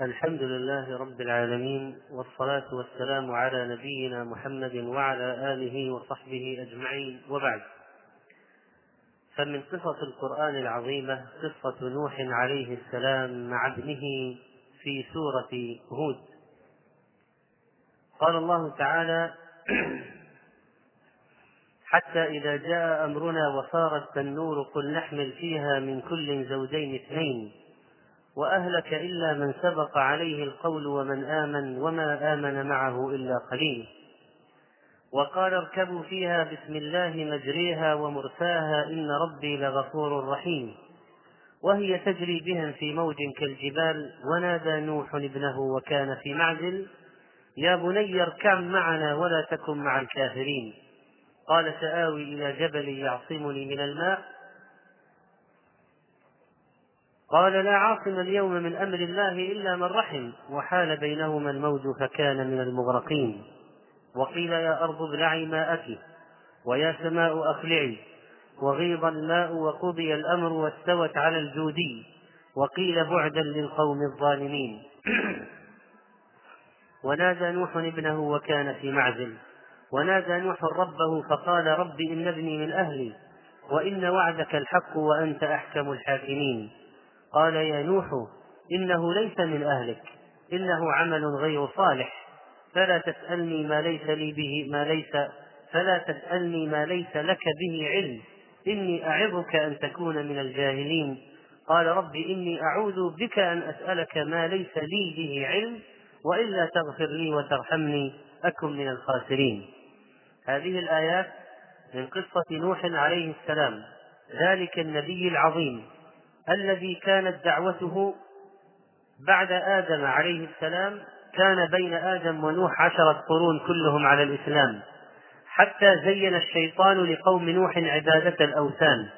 الحمد لله رب العالمين والصلاة والسلام على نبينا محمد وعلى آله وصحبه أجمعين. وبعد فمن قصص القرآن العظيمة قصة نوح عليه السلام مع ابنه في سورة هود. قال الله تعالى حتى إذا جاء أمرنا وصارت النور قل نحمل فيها من كل زوجين اثنين. وأهلك إلا من سبق عليه القول ومن آمن وما آمن معه إلا قليل. وقال اركبوا فيها بسم الله مجريها ومرساها إن ربي لغفور رحيم. وهي تجري بهم في موج كالجبال ونادى نوح ابنه وكان في معزل يا بني اركب معنا ولا تكن مع الكافرين. قال سآوي إلى جبل يعصمني من الماء قال لا عاصم اليوم من أمر الله إلا من رحم وحال بينهما الموج فكان من المغرقين. وقيل يا أرض ابلعي ماءك ويا سماء أقلعي وغيض الماء وقضي الأمر واستوت على الجودي. وقيل بعدا للقوم الظالمين. ونادى نوح ابنه وكان في معزل. ونادى نوح ربه فقال رب إن ابني من أهلي وإن وعدك الحق وأنت أحكم الحاكمين. قال يا نوح إنه ليس من أهلك إنه عمل غير صالح. فلا تسألني ما ليس لي به ما ليس فلا تسألني ما ليس لك به علم. إني أعظك أن تكون من الجاهلين. قال رب إني أعوذ بك أن أسألك ما ليس لي به علم وإلا تغفر لي وترحمني أكن من الخاسرين. هذه الآيات من قصة نوح عليه السلام ذلك النبي العظيم. الذي كانت دعوته بعد آدم عليه السلام كان بين آدم ونوح عشرة قرون كلهم على الإسلام. حتى زين الشيطان لقوم نوح عبادة الأوثان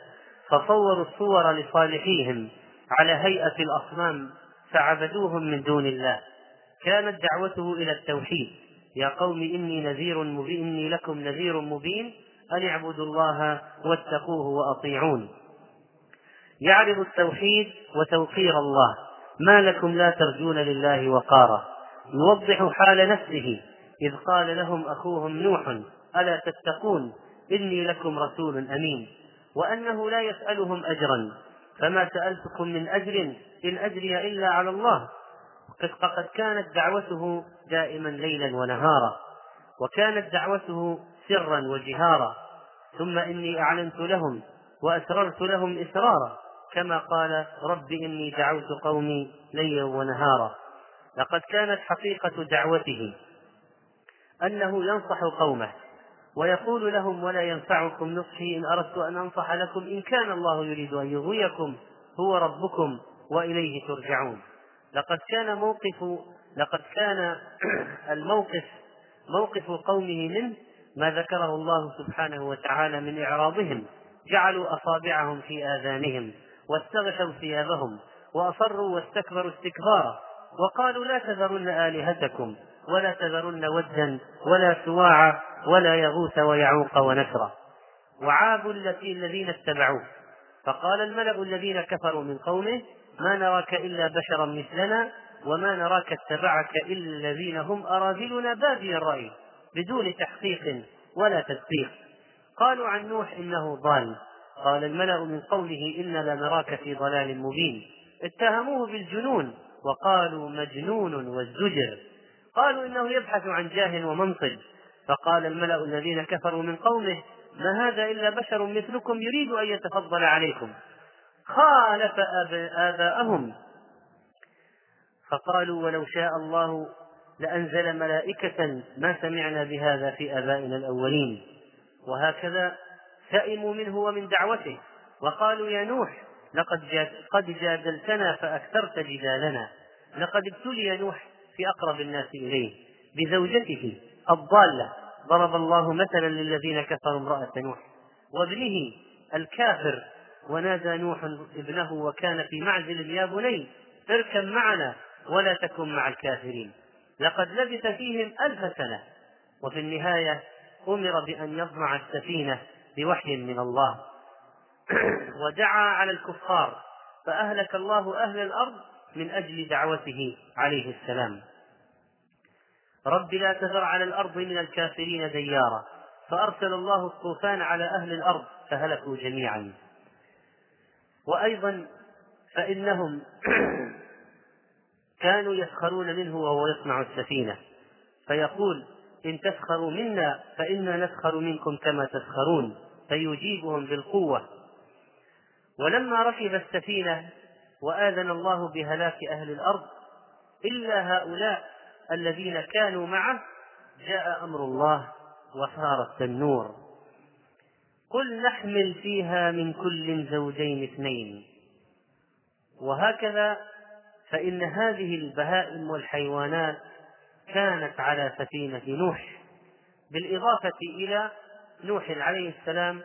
فصوروا الصور لصالحيهم على هيئة الأصنام فعبدوهم من دون الله. كانت دعوته إلى التوحيد. يا قوم إني نذير مبين إني لكم نذير مبين أن اعبدوا الله واتقوه وأطيعون. يعرض التوحيد وتوقير الله. ما لكم لا ترجون لله وقارا. يوضح حال نفسه. إذ قال لهم أخوهم نوح ألا تتقون؟ إني لكم رسول أمين. وأنه لا يسألهم أجرا. فما سألتكم من أجر إن أجري إلا على الله. فقد كانت دعوته دائما ليلا ونهارا. وكانت دعوته سرا وجهارا. ثم إني أعلنت لهم وأسررت لهم إسرارا. كما قال رب إني دعوت قومي ليلا ونهارا. لقد كانت حقيقة دعوته أنه ينصح قومه ويقول لهم ولا ينفعكم نصحي إن أردت أن أنصح لكم إن كان الله يريد أن يغويكم هو ربكم وإليه ترجعون. لقد كان موقف لقد كان الموقف موقف قومه منه ما ذكره الله سبحانه وتعالى من إعراضهم. جعلوا أصابعهم في آذانهم. واستغشوا ثيابهم وأصروا واستكبروا استكبارا وقالوا لا تذرن آلهتكم ولا تذرن ودا ولا سواعا ولا يغوث ويعوق ونسرا وعابوا الذين اتبعوه. فقال الملأ الذين كفروا من قومه ما نراك إلا بشرا مثلنا وما نراك اتبعك إلا الذين هم أراذلنا بادي الرأي بدون تحقيق ولا تدقيق قالوا عن نوح إنه ضال. قال الملأ من قوله إنا لنراك في ضلال مبين. اتهموه بالجنون وقالوا مجنون والزجر. قالوا إنه يبحث عن جاه ومنصب. فقال الملأ الذين كفروا من قومه ما هذا إلا بشر مثلكم يريد أن يتفضل عليكم. خالف آباءهم. فقالوا ولو شاء الله لأنزل ملائكة ما سمعنا بهذا في آبائنا الأولين. وهكذا سئموا منه ومن دعوته. وقالوا يا نوح لقد جاد قد جادلتنا فأكثرت جدالنا. لقد ابتلي نوح في أقرب الناس إليه بزوجته الضالة. ضرب الله مثلا للذين كفروا امرأة نوح. وابنه الكافر. ونادى نوح ابنه وكان في معزل يا بني اركب معنا ولا تكن مع الكافرين. لقد لبث فيهم ألف سنة. وفي النهاية أمر بأن يصنع السفينة. بوحي من الله. ودعا على الكفار فأهلك الله أهل الأرض من أجل دعوته عليه السلام. رب لا تذر على الأرض من الكافرين ديارا فأرسل الله الطوفان على أهل الأرض فهلكوا جميعا. وأيضا فإنهم كانوا يسخرون منه وهو يصنع السفينة. فيقول إن تسخروا منا فإنا نسخر منكم كما تسخرون. فيجيبهم بالقوة. ولما ركب السفينة وآذن الله بهلاك أهل الأرض إلا هؤلاء الذين كانوا معه جاء أمر الله وصار التنور. قل نحمل فيها من كل زوجين اثنين. وهكذا فإن هذه البهائم والحيوانات كانت على سفينة نوح بالإضافة إلى نوح عليه السلام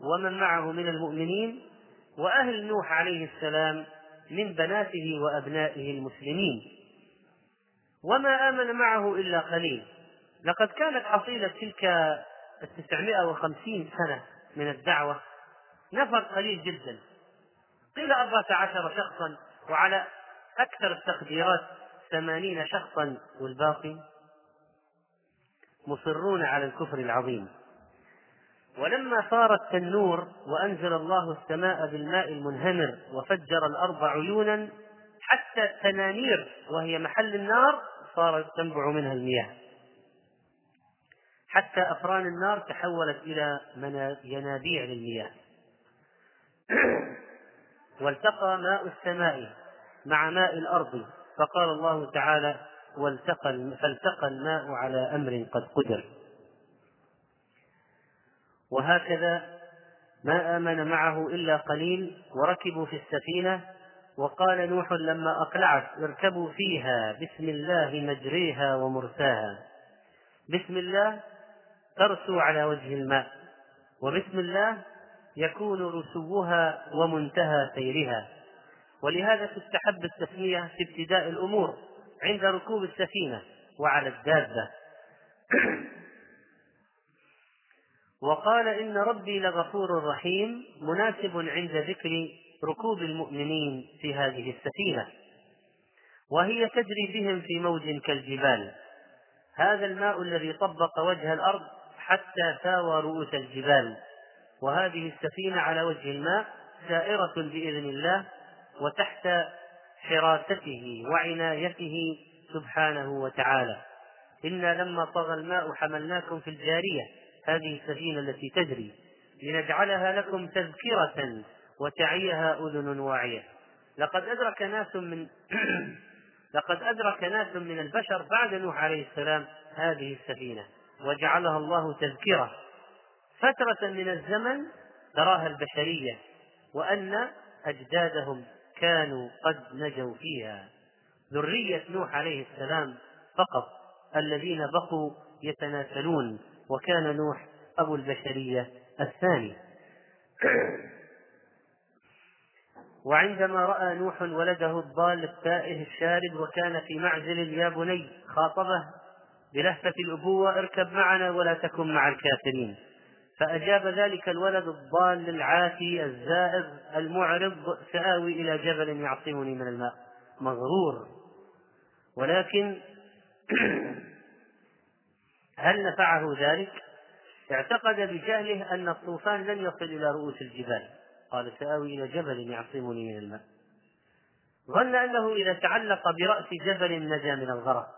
ومن معه من المؤمنين وأهل نوح عليه السلام من بناته وأبنائه المسلمين. وما آمن معه إلا قليل. لقد كانت حصيلة تلك التسعمائة وخمسين سنة من الدعوة. نفر قليل جدا. قيل أربعة عشر شخصا وعلى أكثر التقديرات ثمانين شخصا والباقي مصرون على الكفر العظيم. ولما صار التنور وأنزل الله السماء بالماء المنهمر وفجر الأرض عيونا حتى التنانير وهي محل النار صارت تنبع منها المياه. حتى أفران النار تحولت إلى ينابيع للمياه. والتقى ماء السماء مع ماء الأرض فقال الله تعالى فالتقى الماء على أمر قد قدر. وهكذا ما آمن معه إلا قليل وركبوا في السفينة. وقال نوح لما أقلعت اركبوا فيها بسم الله مجريها ومرساها. بسم الله ترسو على وجه الماء وبسم الله يكون رسوها ومنتهى سيرها. ولهذا تستحب التسمية في ابتداء الأمور عند ركوب السفينة وعلى الدابة. وقال إن ربي لغفور رحيم مناسب عند ذكر ركوب المؤمنين في هذه السفينة وهي تجري بهم في موج كالجبال. هذا الماء الذي طبق وجه الأرض حتى ساوى رؤوس الجبال. وهذه السفينة على وجه الماء سائرة بإذن الله وتحت حراسته وعنايته سبحانه وتعالى. إنا لما طغى الماء حملناكم في الجارية. هذه السفينة التي تجري لنجعلها لكم تذكرة وتعيها أذن واعية. لقد أدرك ناس من لقد أدرك ناس من البشر بعد نوح عليه السلام هذه السفينة وجعلها الله تذكرة. فترة من الزمن تراها البشرية وأن أجدادهم كانوا قد نجوا فيها. ذرية نوح عليه السلام فقط الذين بقوا يتناسلون. وكان نوح أبو البشرية الثاني. وعندما رأى نوح ولده الضال التائه الشارد وكان في معزل يا بني خاطبه بلهفة الأبوة اركب معنا ولا تكن مع الكافرين. فأجاب ذلك الولد الضال العاتي الزائغ المعرض سآوي إلى جبل يعصمني من الماء. مغرور. ولكن هل نفعه ذلك؟ اعتقد بجهله أن الطوفان لن يصل إلى رؤوس الجبال. قال سآوي إلى جبل يعصمني من الماء. ظن أنه إذا تعلق برأس جبل نجا من الغرق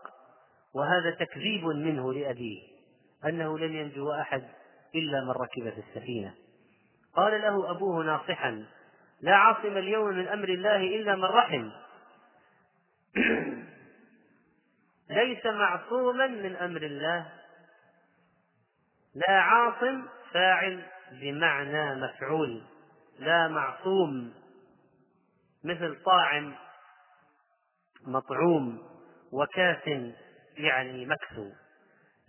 وهذا تكذيب منه لأبيه أنه لن ينجو أحد إلا من ركب في السفينة. قال له أبوه ناصحا لا عاصم اليوم من أمر الله إلا من رحم. ليس معصوما من أمر الله لا عاصم فاعل بمعنى مفعول لا معصوم مثل طاعم مطعوم وكاس يعني مكسو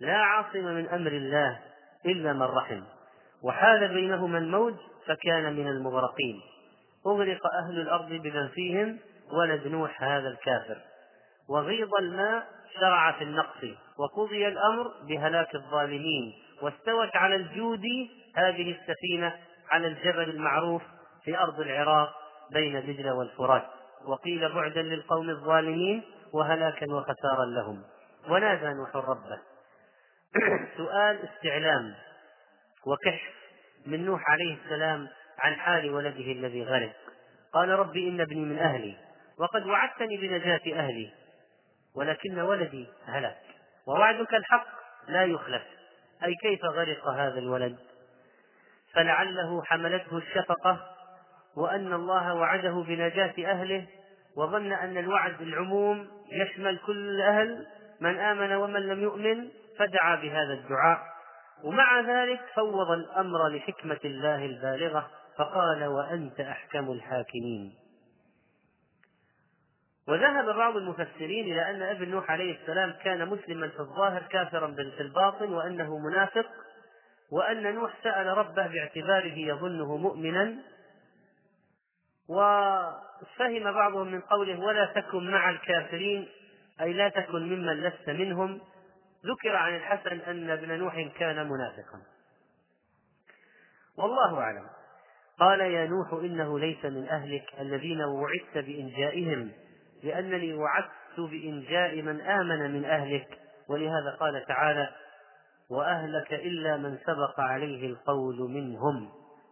لا عاصم من أمر الله إلا من رحم. وحال بينهما الموج فكان من المغرقين. أغرق أهل الأرض بمن فيهم ولد نوح هذا الكافر. وغيض الماء شرع في النقص وقضي الأمر بهلاك الظالمين. واستوت على الجود هذه السفينة على الجبل المعروف في أرض العراق بين دجلة والفرات. وقيل بعدا للقوم الظالمين وهلاكا وخسارا لهم. ونادى نوح ربه. سؤال استعلام وكشف من نوح عليه السلام عن حال ولده الذي غرق. قال رب إن ابني من أهلي وقد وعدتني بنجاة أهلي ولكن ولدي هلك ووعدك الحق لا يخلف. أي كيف غرق هذا الولد؟ فلعله حملته الشفقة وأن الله وعده بنجاة أهله وظن أن الوعد العموم يشمل كل الأهل من آمن ومن لم يؤمن فدعا بهذا الدعاء. ومع ذلك فوض الأمر لحكمة الله البالغة فقال وأنت أحكم الحاكمين. وذهب بعض المفسرين إلى أن ابن نوح عليه السلام كان مسلما في الظاهر كافرا في الباطن وأنه منافق وأن نوح سأل ربه باعتباره يظنه مؤمنا. وفهم بعضهم من قوله ولا تكن مع الكافرين أي لا تكن ممن لست منهم ذكر عن الحسن أن ابن نوح كان منافقا. والله أعلم. قال يا نوح إنه ليس من أهلك الذين وعدت بإنجائهم لأنني وعدت بإنجاء من آمن من أهلك. ولهذا قال تعالى وأهلك إلا من سبق عليه القول منهم.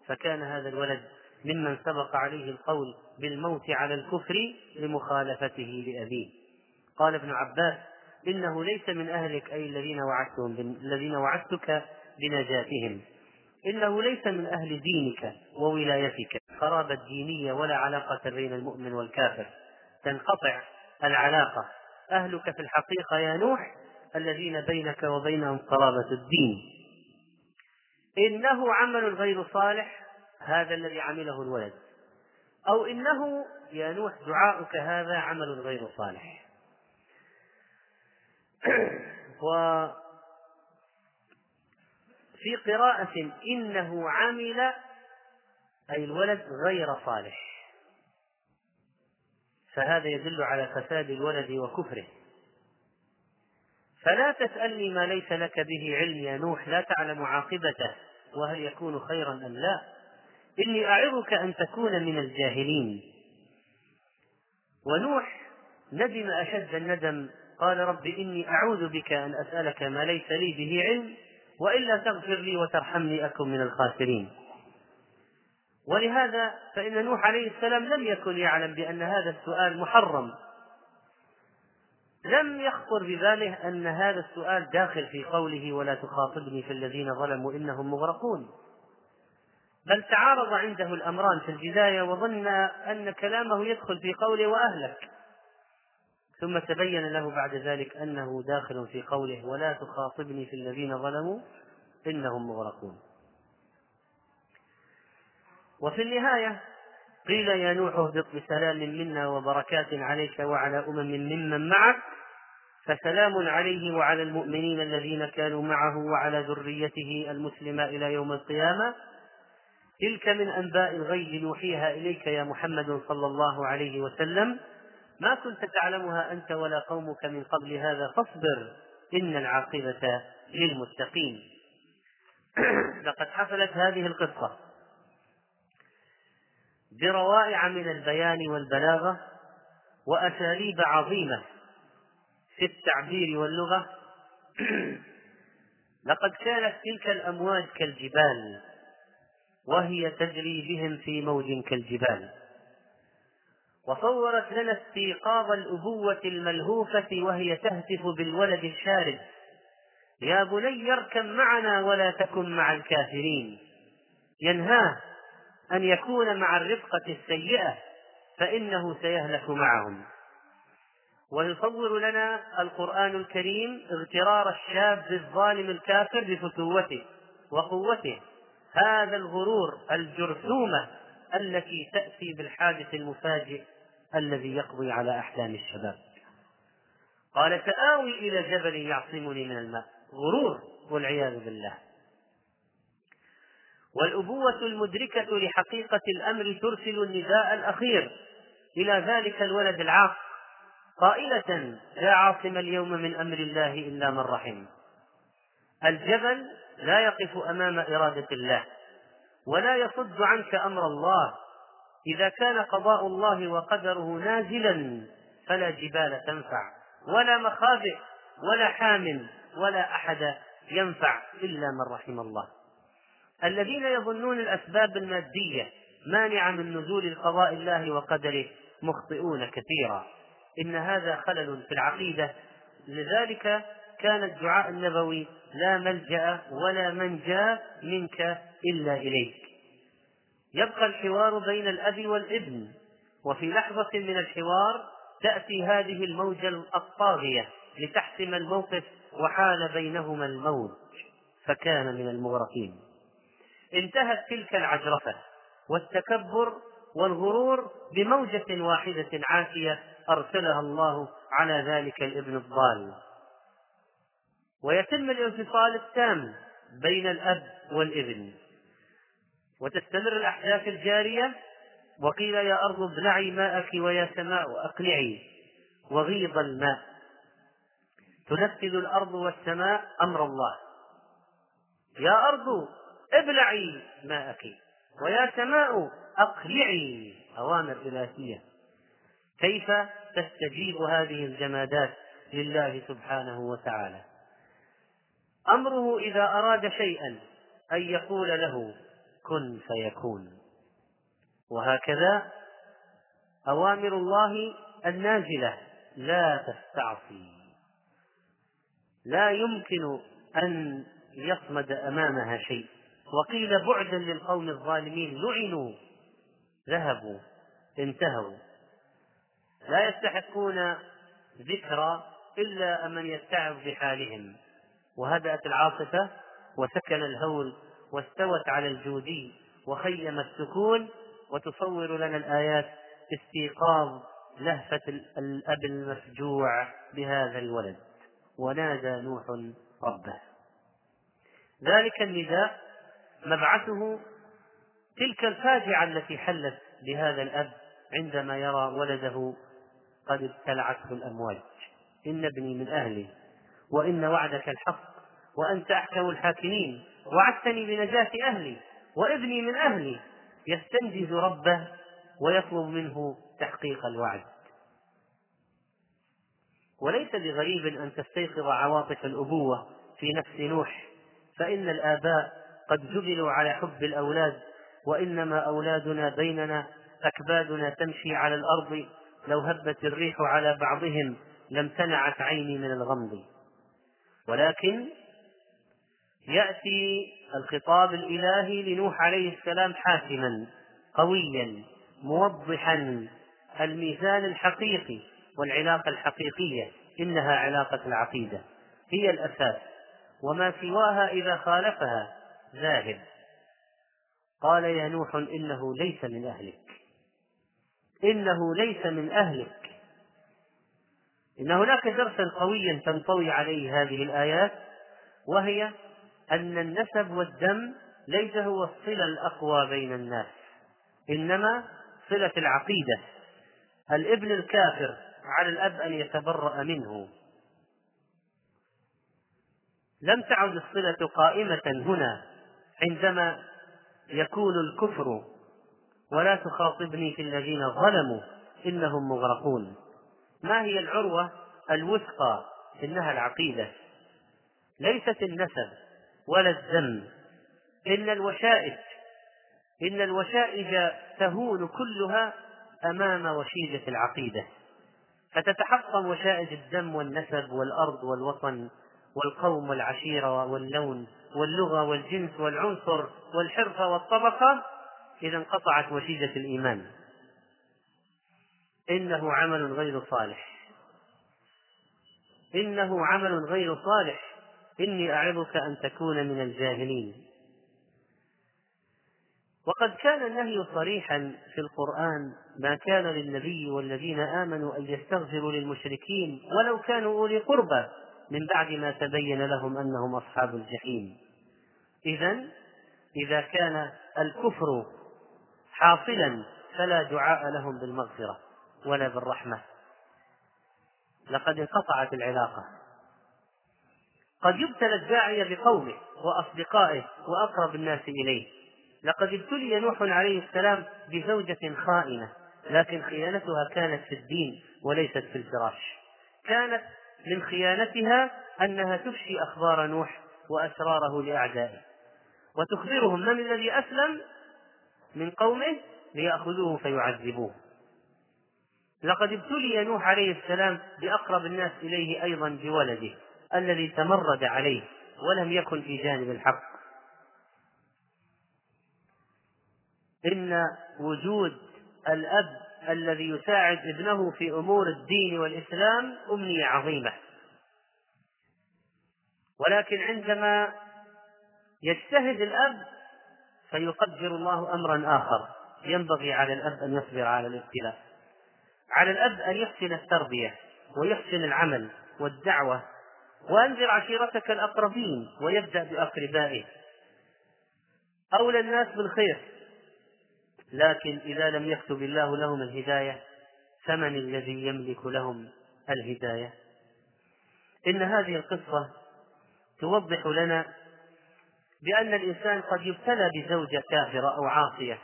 فكان هذا الولد ممن سبق عليه القول بالموت على الكفر لمخالفته لأبيه. قال ابن عباس إنه ليس من أهلك أي الذين وعدتهم الذين وعدتك بنجاتهم. إنه ليس من أهل دينك وولايتك. قرابة دينية ولا علاقة بين المؤمن والكافر. تنقطع العلاقة. أهلك في الحقيقة يا نوح الذين بينك وبينهم قرابة الدين. إنه عمل غير صالح هذا الذي عمله الولد. أو إنه يا نوح دعاؤك هذا عمل غير صالح. وفي قراءة إنه عمل أي الولد غير صالح. فهذا يدل على فساد الولد وكفره. فلا تسألني ما ليس لك به علم يا نوح لا تعلم عاقبته وهل يكون خيرا أم لا. إني أعظك أن تكون من الجاهلين. ونوح ندم أشد الندم قال رب إني أعوذ بك أن أسألك ما ليس لي به علم وإلا تغفر لي وترحمني أكن من الخاسرين. ولهذا فإن نوح عليه السلام لم يكن يعلم بأن هذا السؤال محرم. لم يخطر بباله أن هذا السؤال داخل في قوله ولا تخاطبني في الذين ظلموا إنهم مغرقون. بل تعارض عنده الأمران في البداية وظن أن كلامه يدخل في قوله وأهلك. ثم تبين له بعد ذلك أنه داخل في قوله ولا تخاطبني في الذين ظلموا إنهم مغرقون. وفي النهاية قيل يا نوح اهبط بسلام منا وبركات عليك وعلى أمم ممن معك فسلام عليه وعلى المؤمنين الذين كانوا معه وعلى ذريته المسلمة إلى يوم القيامة. تلك من أنباء الغيب نوحيها إليك يا محمد صلى الله عليه وسلم. ما كنت تعلمها أنت ولا قومك من قبل هذا فاصبر إن العاقبة للمتقين. لقد حصلت هذه القصة. بروائع من البيان والبلاغة وأساليب عظيمة في التعبير واللغة. لقد كانت تلك الأمواج كالجبال وهي تجري بهم في موج كالجبال. وصورت لنا استيقاظ الأبوة الملهوفة وهي تهتف بالولد الشارد. يا بني اركب معنا ولا تكن مع الكافرين. ينهاه أن يكون مع الرفقة السيئة فإنه سيهلك معهم. ويصور لنا القرآن الكريم اغترار الشاب الظالم الكافر بفتوته وقوته. هذا الغرور الجرثومة التي تأتي بالحادث المفاجئ الذي يقضي على أحلام الشباب. قال سآوي إلى جبل يعصمني من الماء. غرور والعياذ بالله. والأبوة المدركة لحقيقة الأمر ترسل النداء الأخير. إلى ذلك الولد العاق. قائلة لا عاصم اليوم من أمر الله إلا من رحم. الجبل لا يقف أمام إرادة الله ولا يصد عنك أمر الله. إذا كان قضاء الله وقدره نازلا فلا جبال تنفع ولا مخابئ ولا حام ولا أحد ينفع إلا من رحم الله. الذين يظنون الأسباب المادية مانعة من نزول قضاء الله وقدره مخطئون كثيرا. إن هذا خلل في العقيدة. لذلك كان الدعاء النبوي لا ملجأ ولا منجأ منك إلا إليك. يبقى الحوار بين الأب والابن وفي لحظة من الحوار تأتي هذه الموجة الطاغية لتحسم الموقف وحال بينهما الموج فكان من المغرقين. انتهت تلك العجرفة والتكبر والغرور بموجة واحدة عافية أرسلها الله على ذلك الابن الضال. ويتم الانفصال التام بين الأب والابن. وتستمر الأحداث الجارية وقيل يا أرض ابلعي ماءك ويا سماء أقلعي وغيض الماء. تنفذ الأرض والسماء أمر الله. يا أرض ابلعي ماءك ويا سماء أقلعي أوامر إلهية. كيف تستجيب هذه الجمادات لله سبحانه وتعالى؟ أمره إذا أراد شيئا أن يقول له كن فيكون. وهكذا أوامر الله النازلة لا تستعصي. لا يمكن أن يصمد أمامها شيء. وقيل بعدا للقوم الظالمين لعنوا ذهبوا انتهوا. لا يستحقون ذكرى إلا من يتعظ بحالهم. وهدأت العاصفة وسكن الهول واستوت على الجودي وخيم السكون وتصور لنا الآيات استيقاظ لهفة الأب المفجوع بهذا الولد. ونادى نوح ربه. ذلك النداء مبعثه تلك الفاجعة التي حلت بهذا الأب عندما يرى ولده قد ابتلعته الأمواج. إن ابني من أهلي وإن وعدك الحق وأنت أحكم الحاكمين وعدتني بنجاة أهلي وابني من أهلي. يستنجز ربه ويطلب منه تحقيق الوعد. وليس بغريب أن تستيقظ عواطف الأبوة في نفس نوح فإن الآباء قد جبلوا على حب الأولاد وإنما أولادنا بيننا أكبادنا تمشي على الأرض لو هبت الريح على بعضهم لامتنعت عيني من الغمض. ولكن يأتي الخطاب الإلهي لنوح عليه السلام حاسما قويا موضحا الميزان الحقيقي والعلاقة الحقيقية إنها علاقة العقيدة هي الأساس. وما سواها إذا خالفها ذاهب قال يا نوح إنه ليس من أهلك. إنه ليس من أهلك. إن هناك درسا قويا تنطوي عليه هذه الآيات وهي أن النسب والدم ليس هو الصلة الأقوى بين الناس إنما صلة العقيدة. الابن الكافر على الأب أن يتبرأ منه. لم تعد الصلة قائمة هنا. عندما يكون الكفر ولا تخاطبني في الذين ظلموا إنهم مغرقون. ما هي العروة الوثقى إنها العقيدة؟ ليست النسب ولا الدم إن الوشائج إن الوشائج تهون كلها أمام وشيجة العقيدة. فتتحطم وشائج الدم والنسب والأرض والوطن والقوم والعشيرة واللون واللغة والجنس والعنصر والحرفة والطبقة إذا انقطعت وشيجة الإيمان. إنه عمل غير صالح. إنه عمل غير صالح. إني أعظك أن تكون من الجاهلين. وقد كان النهي صريحا في القرآن ما كان للنبي والذين آمنوا أن يستغفروا للمشركين ولو كانوا أولي قربى. من بعد ما تبين لهم أنهم أصحاب الجحيم. إذا إذا كان الكفر حاصلا فلا دعاء لهم بالمغفرة ولا بالرحمة. لقد انقطعت العلاقة. قد يبتلى الداعية بقومه وأصدقائه وأقرب الناس إليه. لقد ابتلي نوح عليه السلام بزوجة خائنة لكن خيانتها كانت في الدين وليست في الفراش. كانت من خيانتها أنها تفشي أخبار نوح وأسراره لأعدائه. وتخبرهم من الذي أسلم من قومه ليأخذوه فيعذبوه. لقد ابتلي نوح عليه السلام بأقرب الناس إليه أيضا بولده الذي تمرد عليه ولم يكن في جانب الحق. إن وجود الأب الذي يساعد ابنه في أمور الدين والإسلام أمنية عظيمة. ولكن عندما يجتهد الأب فيقدر الله أمرا آخر. ينبغي على الأب أن يصبر على الابتلاء. على الأب أن يحسن التربية ويحسن العمل والدعوة وأنذر عشيرتك الأقربين ويبدأ بأقربائه. أولى الناس بالخير. لكن إذا لم يكتب الله لهم الهداية فمن الذي يملك لهم الهداية؟ إن هذه القصة توضح لنا بأن الإنسان قد يبتلى بزوجة كافرة أو عاصية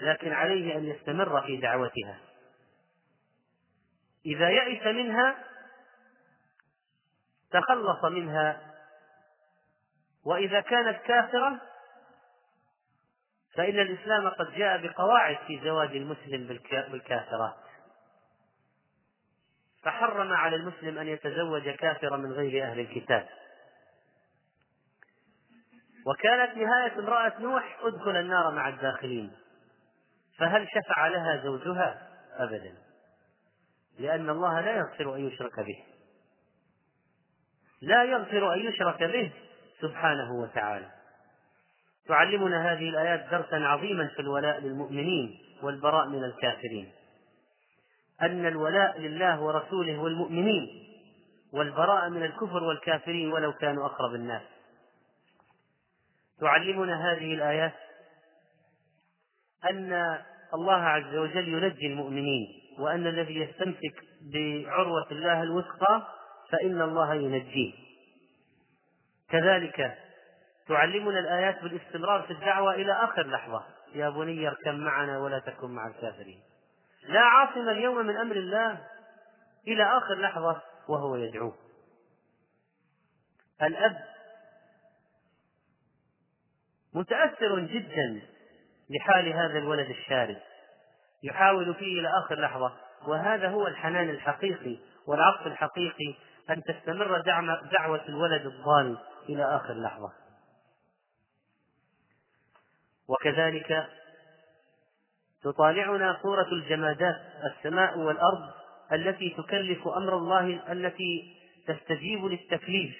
لكن عليه أن يستمر في دعوتها. إذا يئس منها تخلص منها. وإذا كانت كافرة فإن الإسلام قد جاء بقواعد في زواج المسلم بالكافرات فحرم على المسلم أن يتزوج كافرا من غير أهل الكتاب. وكانت نهاية امرأة نوح ادخل النار مع الداخلين. فهل شفع لها زوجها؟ أبدا. لأن الله لا يغفر أن يشرك به. لا يغفر أن يشرك به سبحانه وتعالى. تعلمنا هذه الآيات درسا عظيما في الولاء للمؤمنين والبراء من الكافرين. أن الولاء لله ورسوله والمؤمنين والبراء من الكفر والكافرين ولو كانوا أقرب الناس. تعلمنا هذه الآيات أن الله عز وجل ينجي المؤمنين وأن الذي يستمسك بعروة الله الوثقى فإن الله ينجيه. كذلك تعلمنا الآيات بالاستمرار في الدعوة إلى آخر لحظة. يا بني اركب معنا ولا تكن مع الكافرين. لا عاصم اليوم من أمر الله إلى آخر لحظة وهو يدعوه. الأب متأثر جدا لحال هذا الولد الشارد. يحاول فيه إلى آخر لحظة. وهذا هو الحنان الحقيقي والعطف الحقيقي أن تستمر دعوة الولد الضال إلى آخر لحظة. وكذلك تطالعنا صورة الجمادات السماء والأرض التي تكلف أمر الله التي تستجيب للتكليف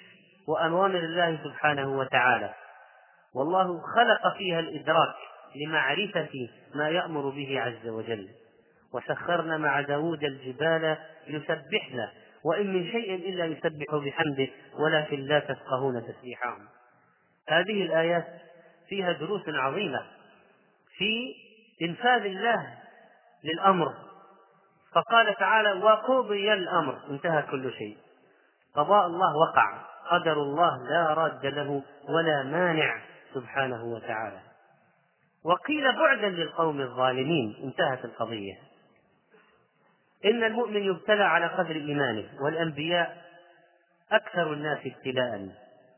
وأوامر الله سبحانه وتعالى. والله خلق فيها الإدراك لمعرفة ما يأمر به عز وجل. وسخرنا مع داود الجبال يسبحنا وإن من شيء إلا يسبح بحمده ولكن لا تفقهون تسبيحهم. هذه الآيات فيها دروس عظيمة في إنفاذ الله للأمر. فقال تعالى وقضي الأمر. انتهى كل شيء. قضاء الله وقع. قدر الله لا راد له ولا مانع سبحانه وتعالى. وقيل بعدا للقوم الظالمين. انتهت القضية. إن المؤمن يبتلى على قدر إيمانه والأنبياء أكثر الناس ابتلاء.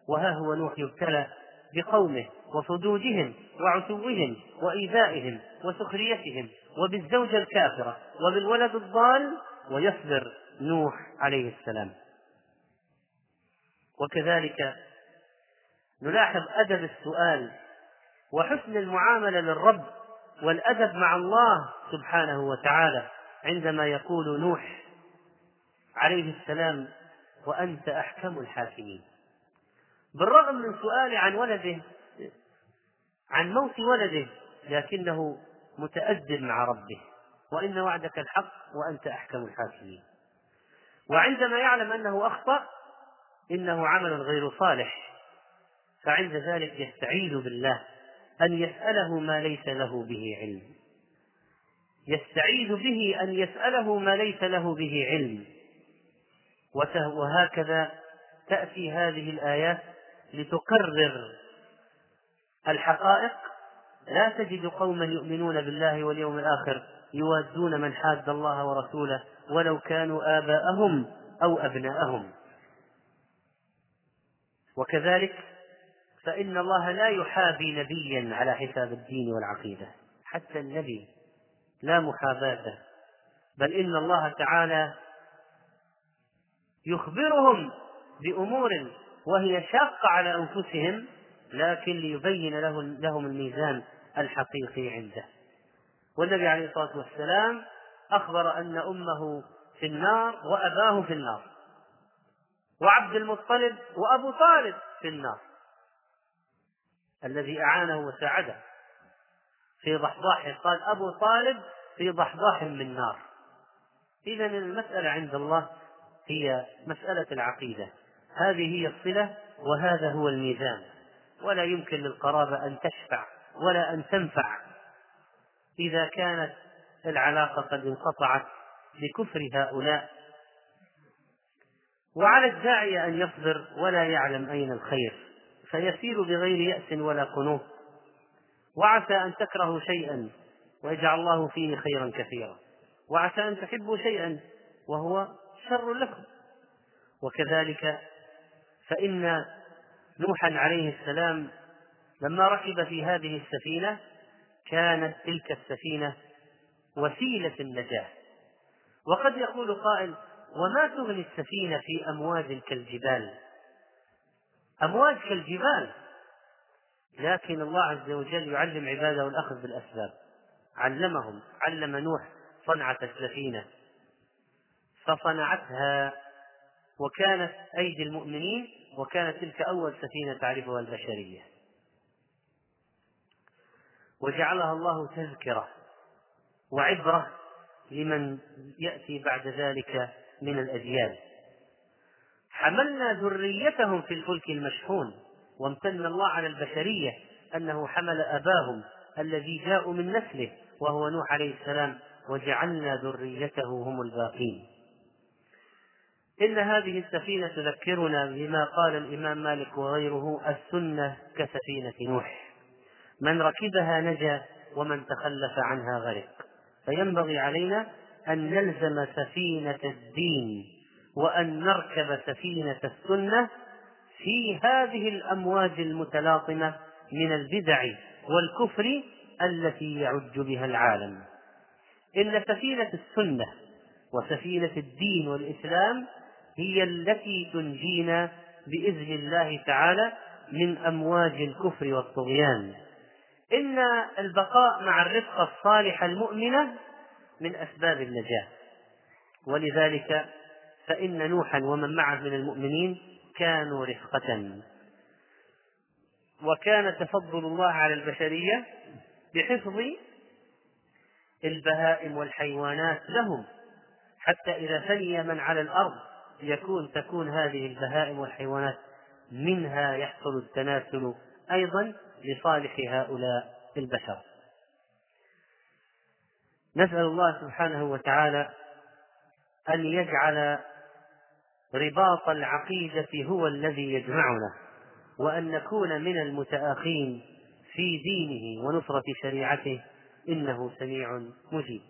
وها هو نوح يبتلى بقومه وصدودهم وعتوهم وإيذائهم وسخريتهم وبالزوجة الكافرة وبالولد الضال ويصبر نوح عليه السلام. وكذلك نلاحظ أدب السؤال وحسن المعاملة للرب والأدب مع الله سبحانه وتعالى عندما يقول نوح عليه السلام وأنت أحكم الحاكمين. بالرغم من سؤاله عن ولده عن موت ولده لكنه متأدب مع ربه. وإن وعدك الحق وأنت أحكم الحاكمين. وعندما يعلم أنه أخطأ إنه عمل غير صالح. فعند ذلك يستعيذ بالله أن يسأله ما ليس له به علم. يستعيذ به أن يسأله ما ليس له به علم. وهكذا تأتي هذه الآيات لتقرر الحقائق لا تجد قوما يؤمنون بالله واليوم الآخر يوادون من حاد الله ورسوله ولو كانوا آباءهم أو أبناءهم. وكذلك فإن الله لا يحابي نبيا على حساب الدين والعقيدة حتى النبي لا محاباة بل إن الله تعالى يخبرهم بأمور وهي شاقة على أنفسهم لكن ليبين لهم الميزان الحقيقي عنده. والنبي عليه الصلاة والسلام أخبر أن أمه في النار وأباه في النار وعبد المطلب وأبو طالب في النار الذي أعانه وساعده. في ضحضاح قال أبو طالب في ضحضاح من نار. إذا المسألة عند الله هي مسألة العقيدة. هذه هي الصلة وهذا هو الميزان. ولا يمكن للقرابة أن تشفع ولا أن تنفع. إذا كانت العلاقة قد انقطعت بكفر هؤلاء وعلى الداعية أن يصبر ولا يعلم أين الخير فيسير بغير يأس ولا قنوط. وعسى أن تكرهوا شيئا ويجعل الله فيه خيرا كثيرا. وعسى أن تحبوا شيئا وهو شر لكم. وكذلك فإن نوحا عليه السلام لما ركب في هذه السفينة كانت تلك السفينة وسيلة النجاة. وقد يقول قائل وما تغني السفينة في أمواج كالجبال؟ أمواج كالجبال. لكن الله عز وجل يعلم عباده الأخذ بالأسباب. علمهم. علم نوح صنعة السفينة. فصنعتها وكانت أيدي المؤمنين وكانت تلك أول سفينة تعرفها البشرية. وجعلها الله تذكرة وعبرة لمن يأتي بعد ذلك من الأجيال حملنا ذريتهم في الفلك المشحون وامتن الله على البشرية أنه حمل أباهم الذي جاءوا من نسله وهو نوح عليه السلام وجعلنا ذريته هم الباقين. إن هذه السفينة تذكرنا بما قال الإمام مالك وغيره السنة كسفينة نوح. من ركبها نجا ومن تخلف عنها غرق. فينبغي علينا أن نلزم سفينة الدين وأن نركب سفينة السنة في هذه الأمواج المتلاطمة من البدع والكفر التي يعج بها العالم. إن سفينة السنة وسفينة الدين والإسلام هي التي تنجينا بإذن الله تعالى من أمواج الكفر والطغيان. إن البقاء مع الرفقة الصالحة المؤمنة من أسباب النجاة. ولذلك فإن نوحا ومن معه من المؤمنين كانوا رفقة. وكان تفضل الله على البشرية بحفظ البهائم والحيوانات لهم حتى إذا فني من على الأرض يكون تكون هذه البهائم والحيوانات منها يحصل التناسل أيضا لصالح هؤلاء البشر. نسأل الله سبحانه وتعالى أن يجعل رباط العقيدة هو الذي يجمعنا وأن نكون من المتآخين في دينه ونصرة شريعته إنه سميع مجيب.